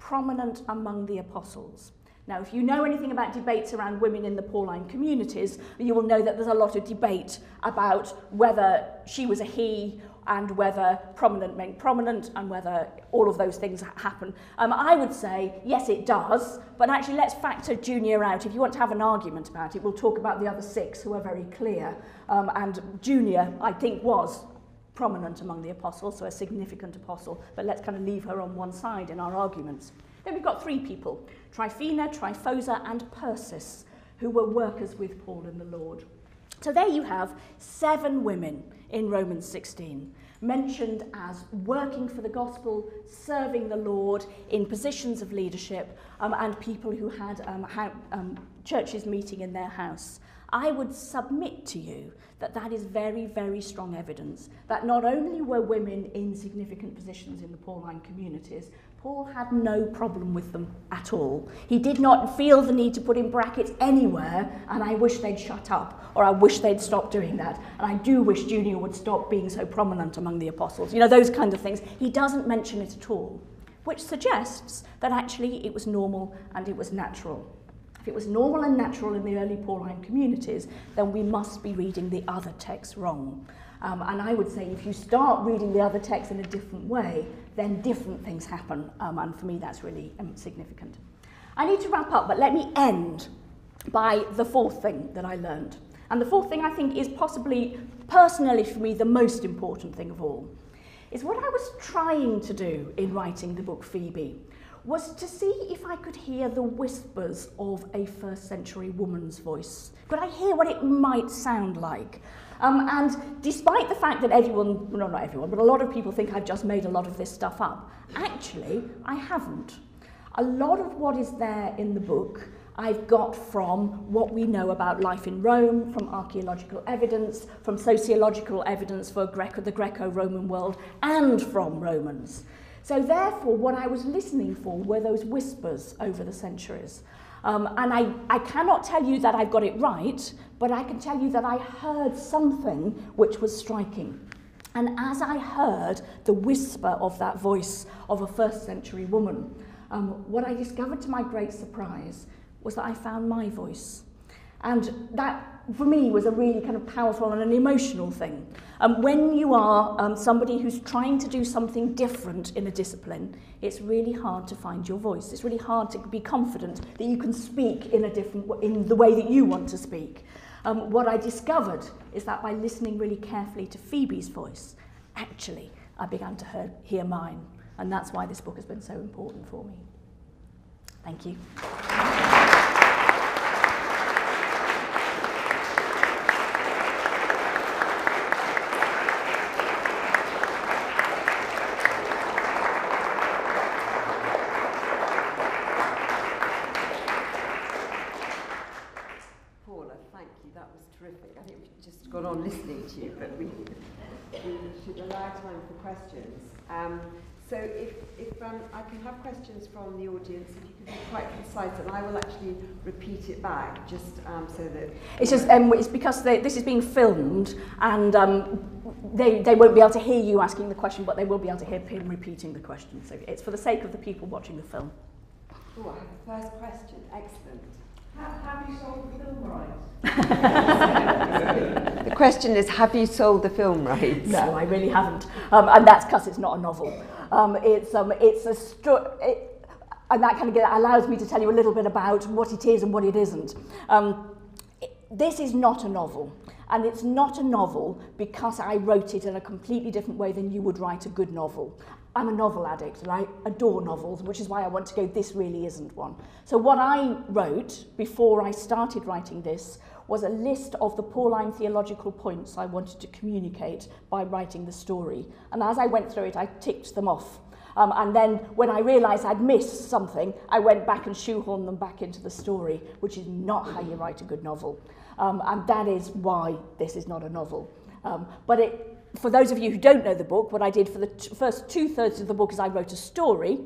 B: prominent among the apostles. Now, if you know anything about debates around women in the Pauline communities, you will know that there's a lot of debate about whether she was a he and whether prominent meant prominent and whether all of those things happen. Um, I would say, yes, it does, but actually let's factor Junia out. If you want to have an argument about it, we'll talk about the other six who are very clear. Um, and Junia, I think, was prominent among the apostles, so a significant apostle, but let's kind of leave her on one side in our arguments. Then we've got three people, Tryphena, Tryphosa and Persis, who were workers with Paul and the Lord. So there you have seven women in Romans 16, mentioned as working for the gospel, serving the Lord in positions of leadership, um, and people who had um, um, churches meeting in their house. I would submit to you that that is very, very strong evidence that not only were women in significant positions in the Pauline communities, Paul had no problem with them at all. He did not feel the need to put in brackets anywhere, and I wish they'd shut up, or I wish they'd stop doing that. And I do wish Junia would stop being so prominent among the apostles. You know, those kind of things. He doesn't mention it at all, which suggests that actually it was normal and it was natural. If it was normal and natural in the early Pauline communities, then we must be reading the other texts wrong. Um, and I would say if you start reading the other texts in a different way, then different things happen. Um, and for me, that's really um, significant. I need to wrap up, but let me end by the fourth thing that I learned. And the fourth thing I think is possibly, personally for me, the most important thing of all, is what I was trying to do in writing the book Phoebe was to see if I could hear the whispers of a first century woman's voice. Could I hear what it might sound like? Um, and despite the fact that everyone, well, not everyone, but a lot of people think I've just made a lot of this stuff up, actually, I haven't. A lot of what is there in the book I've got from what we know about life in Rome, from archaeological evidence, from sociological evidence for Greco, the Greco-Roman world, and from Romans. So therefore, what I was listening for were those whispers over the centuries. Um, and I, I cannot tell you that I've got it right, but I can tell you that I heard something which was striking. And as I heard the whisper of that voice of a first century woman, um, what I discovered to my great surprise was that I found my voice. And that for me was a really kind of powerful and an emotional thing. Um, when you are um, somebody who's trying to do something different in a discipline, it's really hard to find your voice. It's really hard to be confident that you can speak in a different in the way that you want to speak. Um, what I discovered is that by listening really carefully to Phoebe's voice, actually I began to hear, hear mine, and that's why this book has been so important for me. Thank you.
A: should allow time for questions. Um, so if, if um, I can have questions from the audience, if you could be quite concise, and I will actually repeat it back, just um, so that...
B: It's just um, it's because they, this is being filmed, and um, they, they won't be able to hear you asking the question, but they will be able to hear him repeating the question. So it's for the sake of the people watching the film.
A: Oh, I have the first question. Excellent.
C: Have you sold the film rights?
A: the question is, have you sold the film rights?
B: No, I really haven't. Um, and that's because it's not a novel. Um, it's, um, it's a story... It, and that kind of allows me to tell you a little bit about what it is and what it isn't. Um, it, this is not a novel. And it's not a novel because I wrote it in a completely different way than you would write a good novel. I'm a novel addict and I adore novels, which is why I want to go, this really isn't one. So what I wrote before I started writing this was a list of the Pauline theological points I wanted to communicate by writing the story. And as I went through it, I ticked them off. Um, and then when I realised I'd missed something, I went back and shoehorned them back into the story, which is not how you write a good novel. Um, and that is why this is not a novel. Um, but it for those of you who don't know the book, what I did for the t- first two thirds of the book is I wrote a story,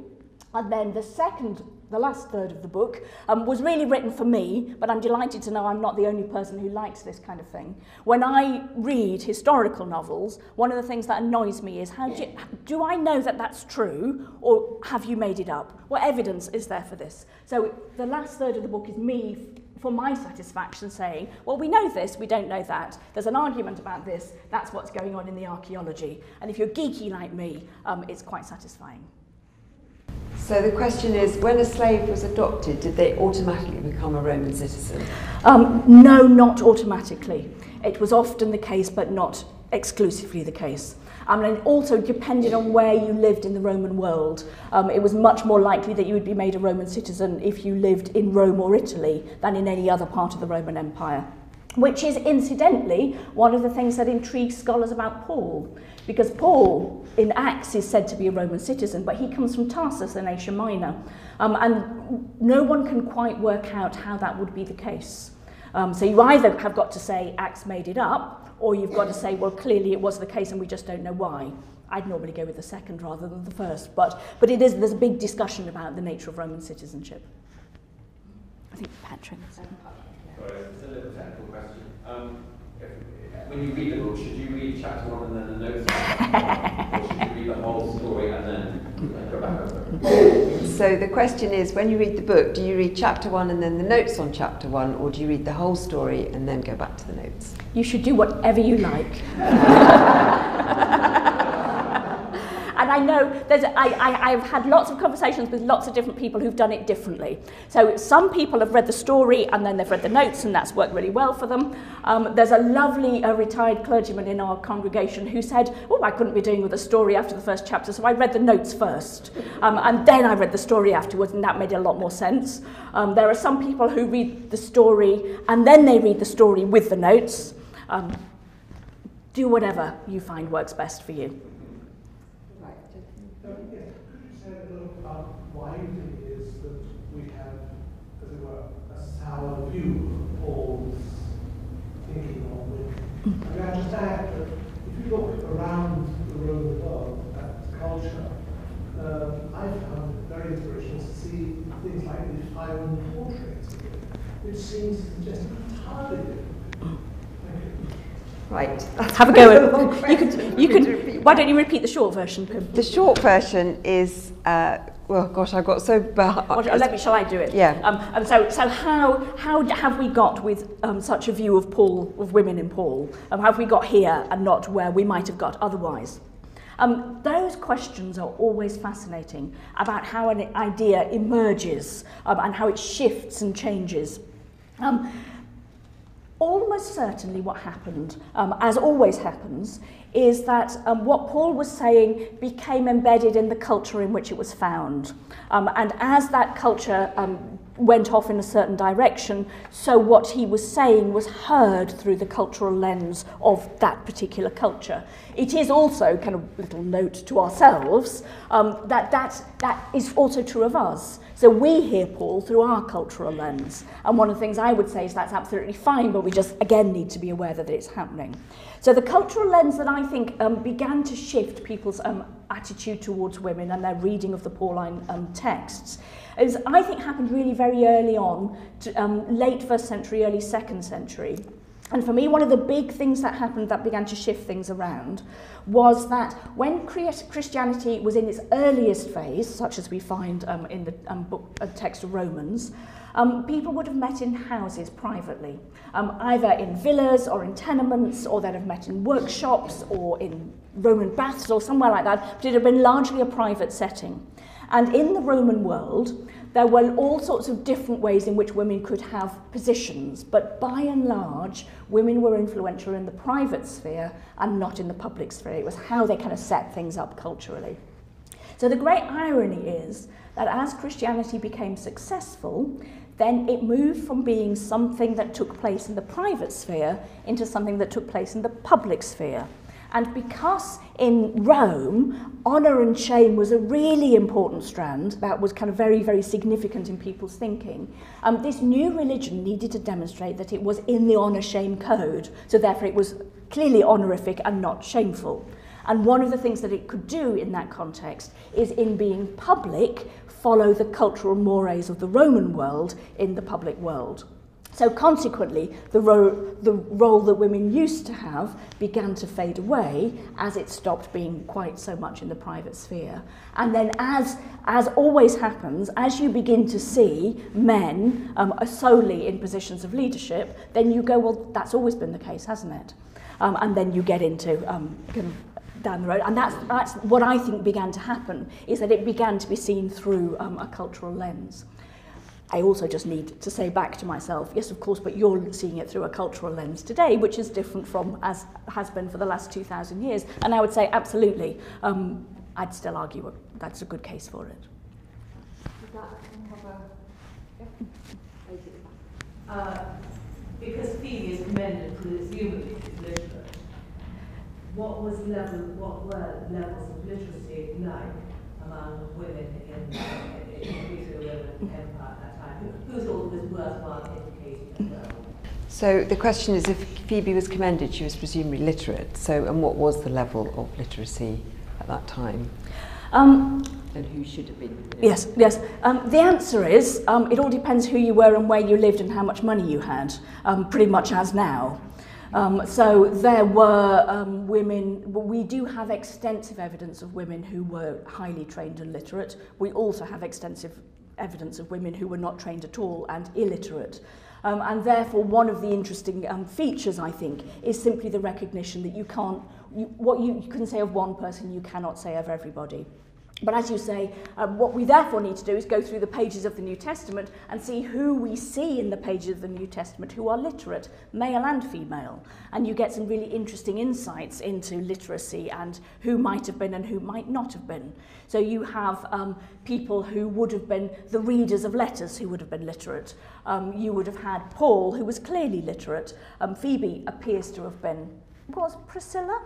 B: and then the second, the last third of the book, um, was really written for me, but I'm delighted to know I'm not the only person who likes this kind of thing. When I read historical novels, one of the things that annoys me is how do, you, do I know that that's true, or have you made it up? What evidence is there for this? So the last third of the book is me for my satisfaction saying, well, we know this, we don't know that. There's an argument about this, that's what's going on in the archaeology. And if you're geeky like me, um, it's quite satisfying.
A: So the question is, when a slave was adopted, did they automatically become a Roman citizen?
B: Um, no, not automatically. It was often the case, but not exclusively the case. Um, and also, depending on where you lived in the Roman world, um, it was much more likely that you would be made a Roman citizen if you lived in Rome or Italy than in any other part of the Roman Empire. Which is, incidentally, one of the things that intrigues scholars about Paul. Because Paul, in Acts, is said to be a Roman citizen, but he comes from Tarsus in Asia Minor. Um, and no one can quite work out how that would be the case. Um, so you either have got to say Acts made it up, or you've got to say, well, clearly it was the case and we just don't know why. I'd normally go with the second rather than the first, but, but it is, there's a big discussion about the nature of Roman citizenship. I think Patrick.
D: Sorry, it's a little technical question. Um, if, when you read the book, should you read chapter one and then the notes, or should you read the whole story and then go back over?
A: So the question is, when you read the book, do you read chapter one and then the notes on chapter one, or do you read the whole story and then go back to the notes?
B: You should do whatever you like. And I know there's, I, I, I've had lots of conversations with lots of different people who've done it differently. So some people have read the story and then they've read the notes and that's worked really well for them. Um, there's a lovely uh, retired clergyman in our congregation who said, oh, I couldn't be doing with a story after the first chapter, so I read the notes first. Um, and then I read the story afterwards and that made a lot more sense. Um, there are some people who read the story and then they read the story with the notes. Um, do whatever you find works best for you.
E: why you think it is that we have, as it were, a sour view of Paul's thinking on women. I mean, I just add that if you look around the Roman world at culture, um, I found it very inspirational to see things like these five portraits, which seems to suggest entirely different.
A: Right.
B: Have a go. At, you could, you could, why don't you repeat the short version,
A: The short version is, uh, well, gosh, I got so bad.
B: Well, let me, shall I do it?
A: Yeah.
B: Um, and so, so how, how have we got with um, such a view of Paul, of women in Paul? Um, have we got here and not where we might have got otherwise? Um, those questions are always fascinating about how an idea emerges um, and how it shifts and changes. Um, almost certainly what happened, um, as always happens, is that um, what Paul was saying became embedded in the culture in which it was found. Um, and as that culture um, went off in a certain direction, so what he was saying was heard through the cultural lens of that particular culture. It is also, kind of little note to ourselves, um, that, that that is also true of us. So we hear Paul through our cultural lens. And one of the things I would say is that's absolutely fine, but we just, again, need to be aware that it's happening. So the cultural lens that I think um, began to shift people's um, attitude towards women and their reading of the Pauline um, texts is, I think, happened really very early on, to, um, late first century, early second century. And for me, one of the big things that happened that began to shift things around was that when Christianity was in its earliest phase, such as we find um, in the um, book, uh, text of Romans, um, people would have met in houses privately, um, either in villas or in tenements, or they'd have met in workshops or in Roman baths or somewhere like that, but it had been largely a private setting. And in the Roman world, There were all sorts of different ways in which women could have positions, but by and large, women were influential in the private sphere and not in the public sphere. It was how they kind of set things up culturally. So the great irony is that as Christianity became successful, then it moved from being something that took place in the private sphere into something that took place in the public sphere. And because in Rome, honour and shame was a really important strand that was kind of very, very significant in people's thinking, um, this new religion needed to demonstrate that it was in the honour shame code. So therefore it was clearly honorific and not shameful. And one of the things that it could do in that context is in being public, follow the cultural mores of the Roman world in the public world. So consequently, the, ro- the role that women used to have began to fade away as it stopped being quite so much in the private sphere. And then as, as always happens, as you begin to see men um, solely in positions of leadership, then you go, well, that's always been the case, hasn't it? Um, and then you get into um, kind of down the road. And that's, that's what I think began to happen, is that it began to be seen through um, a cultural lens. I also just need to say back to myself, yes, of course, but you're seeing it through a cultural lens today, which is different from as has been for the last 2,000 years. And I would say, absolutely, um, I'd still argue that's a good case for it.
C: Uh, because Phoebe is commended presumably literate, what was level, what were levels of literacy like among women in, in, in the Empire? who thought it was worthwhile educating well.
A: So the question is if Phoebe was commended, she was presumably literate. So, and what was the level of literacy at that time? Um, and who should have been?
B: Yes, yes. Um, the answer is um, it all depends who you were and where you lived and how much money you had, um, pretty much as now. Um, so there were um, women, we do have extensive evidence of women who were highly trained and literate. We also have extensive evidence of women who were not trained at all and illiterate. Um, and therefore, one of the interesting um, features, I think, is simply the recognition that you can't, you, what you, you can say of one person, you cannot say of everybody. But as you say, um, what we therefore need to do is go through the pages of the New Testament and see who we see in the pages of the New Testament who are literate, male and female. And you get some really interesting insights into literacy and who might have been and who might not have been. So you have um, people who would have been the readers of letters who would have been literate. Um, you would have had Paul, who was clearly literate. Um, Phoebe appears to have been, was Priscilla?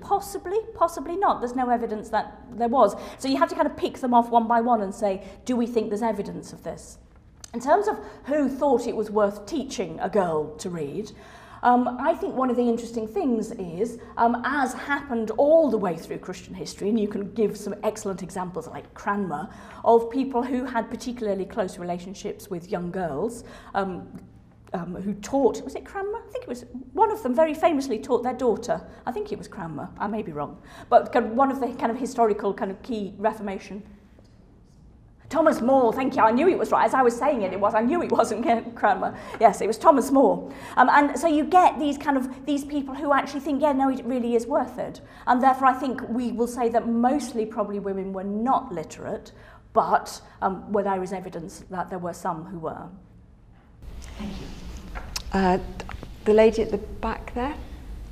B: Possibly, possibly not. There's no evidence that there was. So you have to kind of pick them off one by one and say, do we think there's evidence of this? In terms of who thought it was worth teaching a girl to read, um, I think one of the interesting things is, um, as happened all the way through Christian history, and you can give some excellent examples like Cranmer, of people who had particularly close relationships with young girls, um, um, who taught, was it Cranmer? I think it was, one of them very famously taught their daughter, I think it was Cranmer, I may be wrong, but one of the kind of historical kind of key Reformation. Thomas More, thank you, I knew it was right. As I was saying it, it was, I knew it wasn't Cranmer. Yes, it was Thomas More. Um, and so you get these kind of, these people who actually think, yeah, no, it really is worth it. And therefore I think we will say that mostly probably women were not literate, but um, where there is evidence that there were some who were. Thank you.
A: Uh, the lady at the back there.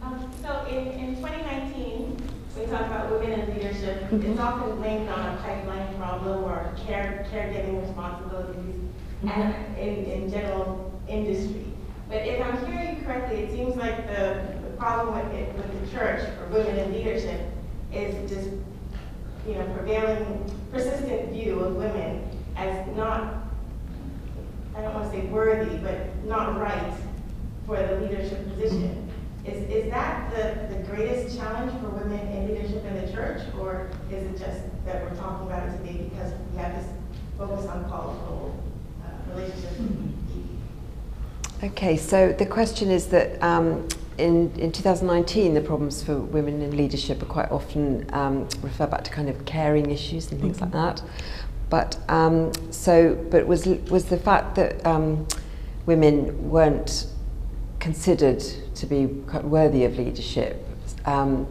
F: Um, so in, in 2019, we talk about women in leadership. Mm-hmm. It's often linked on a pipeline problem or care, caregiving responsibilities mm-hmm. and in, in general industry. But if I'm hearing correctly, it seems like the, the problem with, it, with the church for women in leadership is just, you know, prevailing, persistent view of women as not, I don't want to say worthy, but not right for the leadership position. Is, is that the, the greatest challenge for women in leadership in the church, or is it just that we're talking about it today because we have this focus on qualified uh, relationships?
A: Okay, so the question is that um, in, in 2019, the problems for women in leadership are quite often um, refer back to kind of caring issues and things mm-hmm. like that. But um, so, but was was the fact that um, women weren't considered to be worthy of leadership. Um,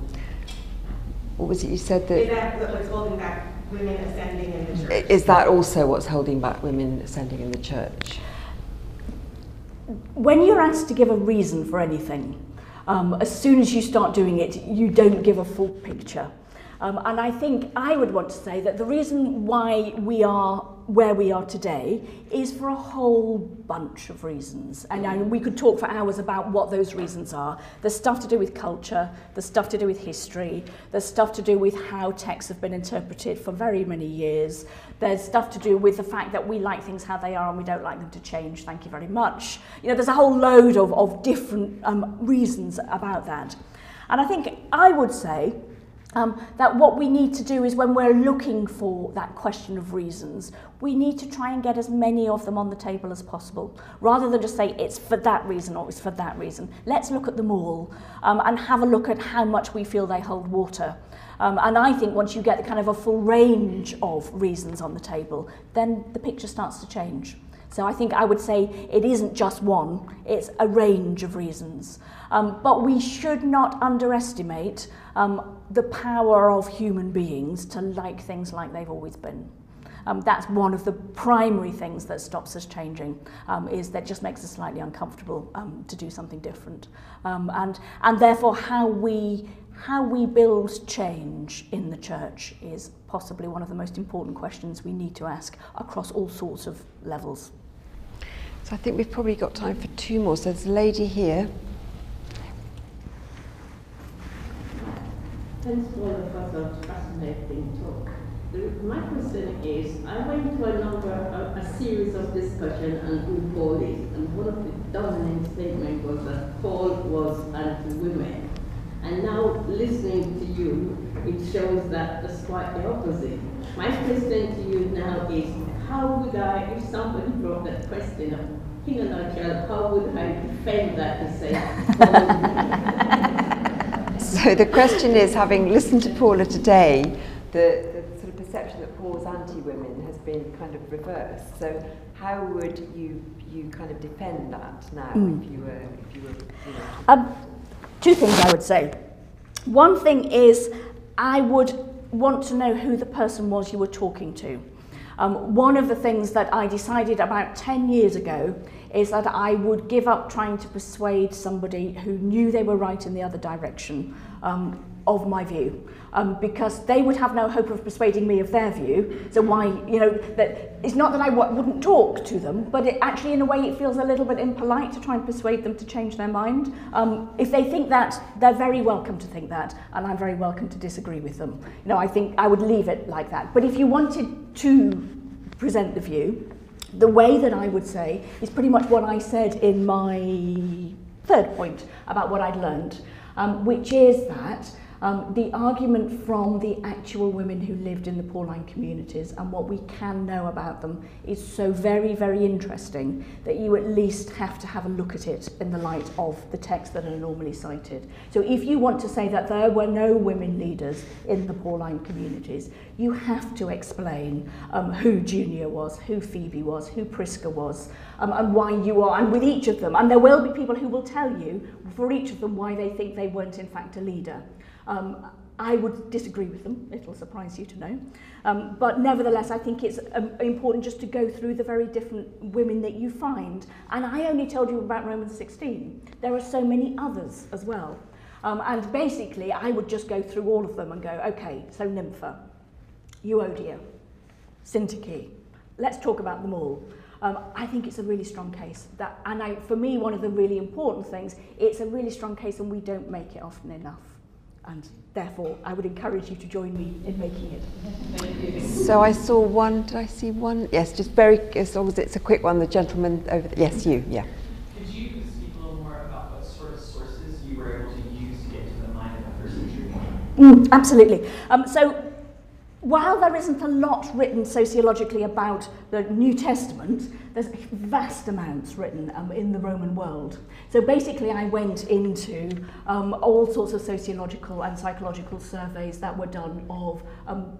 A: what was it you said that?
F: Is that what's holding back women ascending in the church?
A: Is that also what's holding back women ascending in the church?
B: When you're asked to give a reason for anything, um, as soon as you start doing it, you don't give a full picture. Um, and I think I would want to say that the reason why we are where we are today is for a whole bunch of reasons. And I, we could talk for hours about what those reasons are. There's stuff to do with culture, there's stuff to do with history, there's stuff to do with how texts have been interpreted for very many years. There's stuff to do with the fact that we like things how they are and we don't like them to change. Thank you very much. You know, there's a whole load of, of different um, reasons about that. And I think I would say um, that what we need to do is when we're looking for that question of reasons, we need to try and get as many of them on the table as possible, rather than just say it's for that reason or it's for that reason. Let's look at them all um, and have a look at how much we feel they hold water. Um, and I think once you get the kind of a full range of reasons on the table, then the picture starts to change. So I think I would say it isn't just one, it's a range of reasons. Um, but we should not underestimate um, the power of human beings to like things like they've always been. Um, that's one of the primary things that stops us changing, um, is that just makes us slightly uncomfortable um, to do something different. Um, and, and therefore how we, how we build change in the church is possibly one of the most important questions we need to ask across all sorts of levels.
A: So I think we've probably got time for two more. So there's a lady here.
G: Thanks for the fascinating talk. My question is, I went to a number, a, a series of discussion on Paul and one of the dominant statements was that Paul was anti-women. And now listening to you, it shows that it's quite the opposite. My question to you now is, how would I, if somebody brought that question up, in a nutshell, how would I defend that and say,
A: So the question is, having listened to Paula today, the, the sort of perception that Paul's anti-women has been kind of reversed. So how would you you kind of defend that now mm. if you were if you were you know,
B: um, two things I would say. One thing is I would want to know who the person was you were talking to. Um, one of the things that I decided about 10 years ago is that I would give up trying to persuade somebody who knew they were right in the other direction um, of my view. Um, because they would have no hope of persuading me of their view. So why, you know, that it's not that I w- wouldn't talk to them, but it actually, in a way, it feels a little bit impolite to try and persuade them to change their mind. Um, if they think that, they're very welcome to think that, and I'm very welcome to disagree with them. You know, I think I would leave it like that. But if you wanted to present the view, the way that I would say is pretty much what I said in my third point about what I'd learned, um, which is that um, the argument from the actual women who lived in the Pauline communities and what we can know about them is so very, very interesting that you at least have to have a look at it in the light of the texts that are normally cited. So if you want to say that there were no women leaders in the Pauline communities, you have to explain um, who Junia was, who Phoebe was, who Prisca was, um, and why you are, and with each of them. And there will be people who will tell you for each of them why they think they weren't in fact a leader. Um, I would disagree with them, it'll surprise you to know. Um, but nevertheless, I think it's um, important just to go through the very different women that you find. And I only told you about Romans 16. There are so many others as well. Um, and basically, I would just go through all of them and go, okay, so Nympha, Euodia, Syntyche, let's talk about them all. Um, I think it's a really strong case. That, and I, for me, one of the really important things, it's a really strong case and we don't make it often enough. And therefore I would encourage you to join me in making it.
A: So I saw one, did I see one? Yes, just very, as long as it's a quick one, the gentleman over there. Yes, you, yeah.
H: Could you speak a little more about what sort of sources you were able to use to get to the mind of the first century?
B: Mm, absolutely. Um, so while there isn't a lot written sociologically about the New Testament, there's vast amounts written um, in the Roman world. So basically I went into um, all sorts of sociological and psychological surveys that were done of um,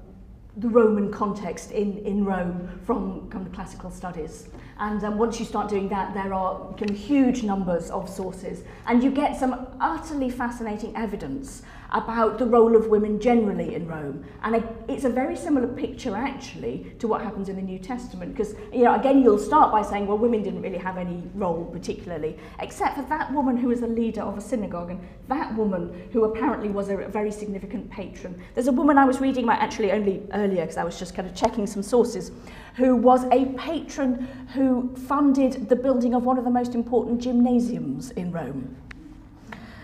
B: the Roman context in, in Rome from kind of classical studies. And um, once you start doing that, there are kind of huge numbers of sources. And you get some utterly fascinating evidence about the role of women generally in Rome. And it's a very similar picture, actually, to what happens in the New Testament. Because, you know, again, you'll start by saying, well, women didn't really have any role particularly, except for that woman who was the leader of a synagogue and that woman who apparently was a very significant patron. There's a woman I was reading about actually only earlier because I was just kind of checking some sources, who was a patron who funded the building of one of the most important gymnasiums in Rome.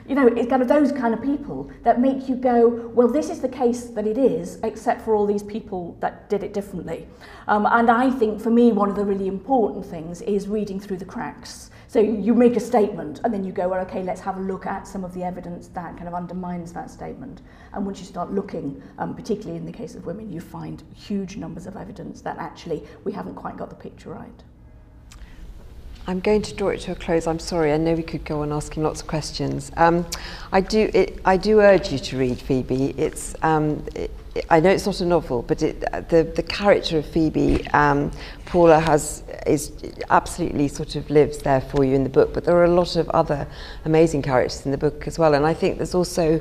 B: You know, it's kind of those kind of people that make you go, well, this is the case that it is, except for all these people that did it differently. Um, and I think for me, one of the really important things is reading through the cracks. So you make a statement and then you go, well, okay, let's have a look at some of the evidence that kind of undermines that statement. And once you start looking, um, particularly in the case of women, you find huge numbers of evidence that actually we haven't quite got the picture right.
A: I'm going to draw it to a close. I'm sorry, I know we could go on asking lots of questions. Um, I, do, it, I do urge you to read Phoebe. It's, um, it, I know it's not a novel, but it, the, the character of Phoebe, um, Paula has is absolutely sort of lives there for you in the book. But there are a lot of other amazing characters in the book as well, and I think there's also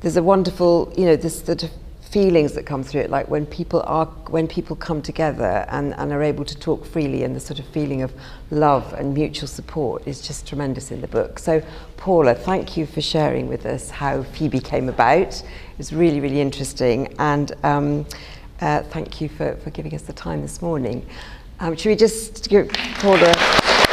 A: there's a wonderful, you know, this sort of feelings that come through it, like when people are when people come together and, and are able to talk freely, and the sort of feeling of love and mutual support is just tremendous in the book. So, Paula, thank you for sharing with us how Phoebe came about. It was really, really interesting, and um, uh, thank you for, for giving us the time this morning. Um, should we just give Paula?